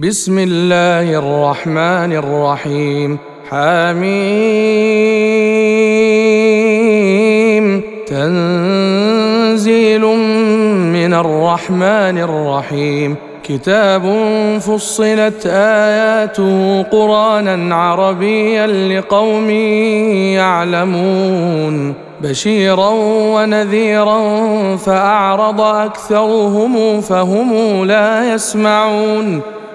بسم الله الرحمن الرحيم حميم تنزيل من الرحمن الرحيم كتاب فصلت اياته قرانا عربيا لقوم يعلمون بشيرا ونذيرا فاعرض اكثرهم فهم لا يسمعون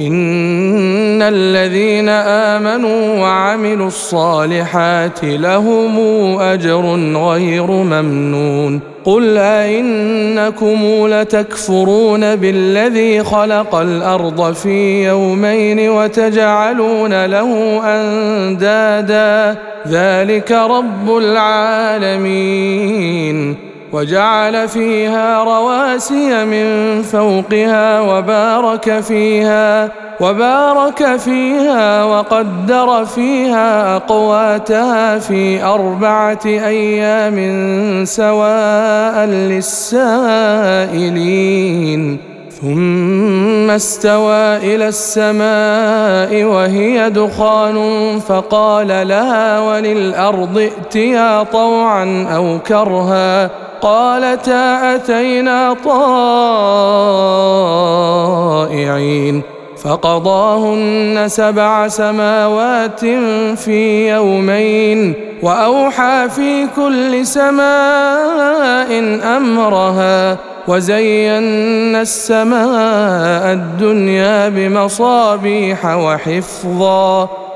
إن الذين آمنوا وعملوا الصالحات لهم أجر غير ممنون. قل أئنكم لتكفرون بالذي خلق الأرض في يومين وتجعلون له أندادا. ذلك رب العالمين. وجعل فيها رواسي من فوقها وبارك فيها وبارك فيها وقدر فيها أقواتها في أربعة أيام سواء للسائلين. ثم استوى إلى السماء وهي دخان فقال لها وللأرض ائتيا طوعا أو كرها. قالتا أتينا طائعين فقضاهن سبع سماوات في يومين وأوحى في كل سماء أمرها وزينا السماء الدنيا بمصابيح وحفظا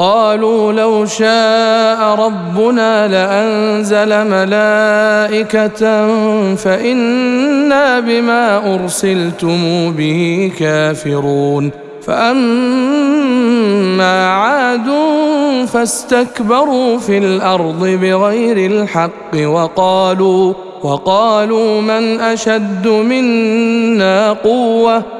قالوا لو شاء ربنا لأنزل ملائكة فإنا بما أرسلتم به كافرون فأما عاد فاستكبروا في الأرض بغير الحق وقالوا وقالوا من أشد منا قوة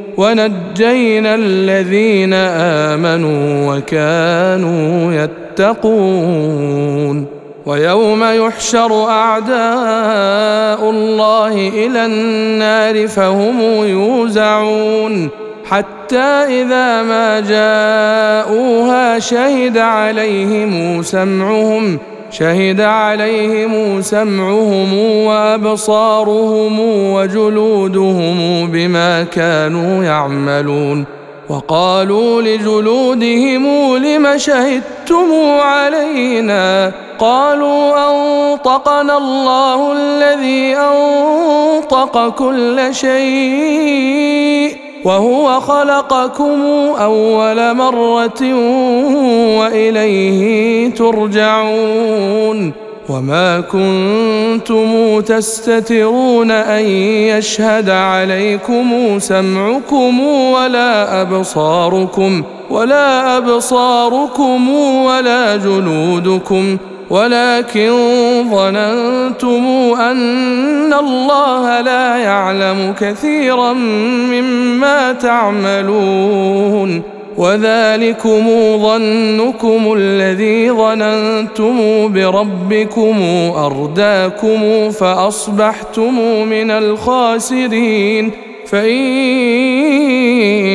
ونجينا الذين آمنوا وكانوا يتقون ويوم يحشر أعداء الله إلى النار فهم يوزعون حتى إذا ما جاءوها شهد عليهم سمعهم شهد عليهم سمعهم وأبصارهم وجلودهم بما كانوا يعملون وقالوا لجلودهم لم شهدتم علينا قالوا أنطقنا الله الذي أنطق كل شيء وهو خلقكم أول مرة وإليه ترجعون وما كنتم تستترون أن يشهد عليكم سمعكم ولا أبصاركم ولا أبصاركم ولا جلودكم ولكن ظننتم أن الله لا يعلم كثيرا مما تعملون. وذلكم ظنكم الذي ظننتم بربكم أرداكم فأصبحتم من الخاسرين. فإن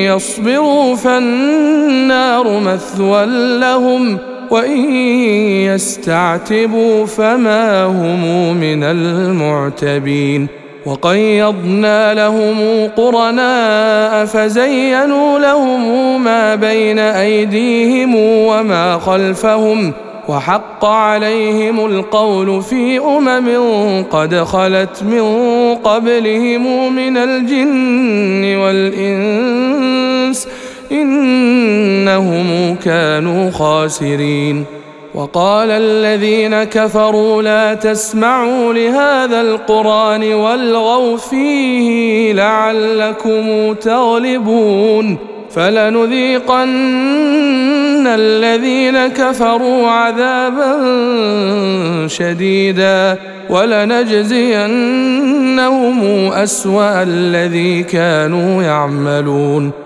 يصبروا فالنار مثوى لهم. وإن يستعتبوا فما هم من المعتبين وقيضنا لهم قرناء فزينوا لهم ما بين أيديهم وما خلفهم وحق عليهم القول في أمم قد خلت من قبلهم من الجن والإنس إنهم كانوا خاسرين. وقال الذين كفروا لا تسمعوا لهذا القرآن والغوا فيه لعلكم تغلبون. فلنذيقن الذين كفروا عذابا شديدا. ولنجزينهم أسوأ الذي كانوا يعملون.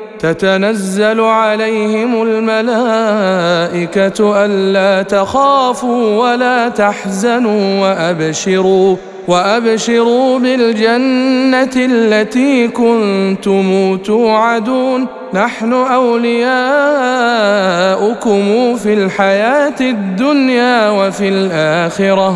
تتنزل عليهم الملائكة ألا تخافوا ولا تحزنوا وأبشروا وأبشروا بالجنة التي كنتم توعدون. نحن أولياؤكم في الحياة الدنيا وفي الآخرة.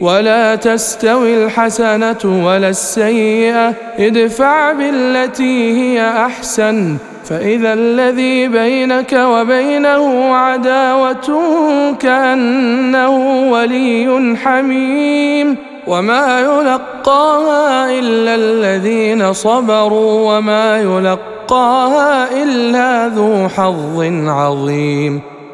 ولا تستوي الحسنة ولا السيئة. ادفع بالتي هي أحسن. فإذا الذي بينك وبينه عداوة كأنه ولي حميم. وما يلقاها إلا الذين صبروا. وما يلقاها إلا ذو حظ عظيم.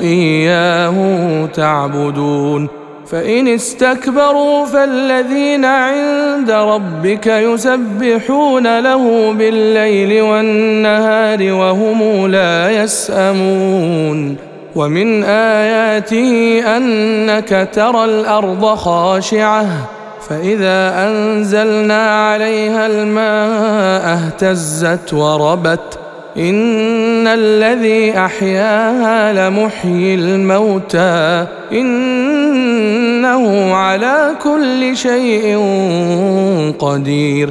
إياه تعبدون. فإن استكبروا فالذين عند ربك يسبحون له بالليل والنهار وهم لا يسأمون. ومن آياته أنك ترى الأرض خاشعة. فإذا أنزلنا عليها الماء اهتزت وربت. إن الذي أحياها لمحيي الموتى إنه على كل شيء قدير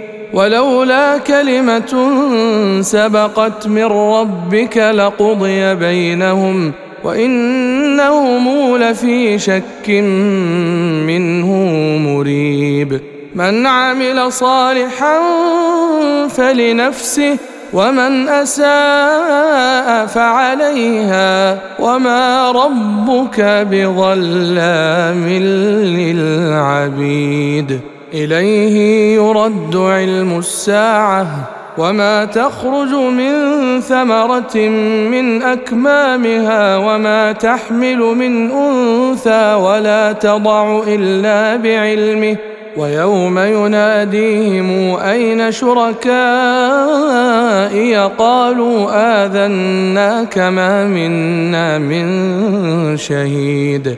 ولولا كلمة سبقت من ربك لقضي بينهم وإنهم لفي شك منه مريب. من عمل صالحا فلنفسه ومن أساء فعليها وما ربك بظلام للعبيد. إليه يرد علم الساعة وما تخرج من ثمرة من أكمامها وما تحمل من أنثى ولا تضع إلا بعلمه ويوم يناديهم أين شركائي قالوا آذناك ما منا من شهيد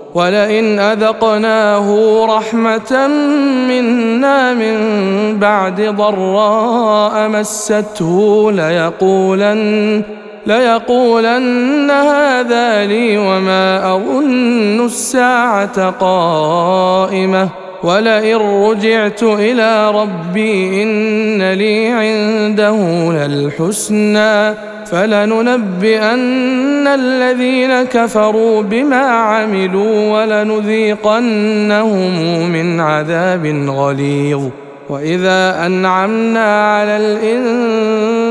ولئن أذقناه رحمة منا من بعد ضراء مسته ليقولن ليقولن هذا لي وما أظن الساعة قائمة. ولئن رجعت إلى ربي إن لي عنده للحسنى فلننبئن الذين كفروا بما عملوا ولنذيقنهم من عذاب غليظ. وإذا أنعمنا على الإنسان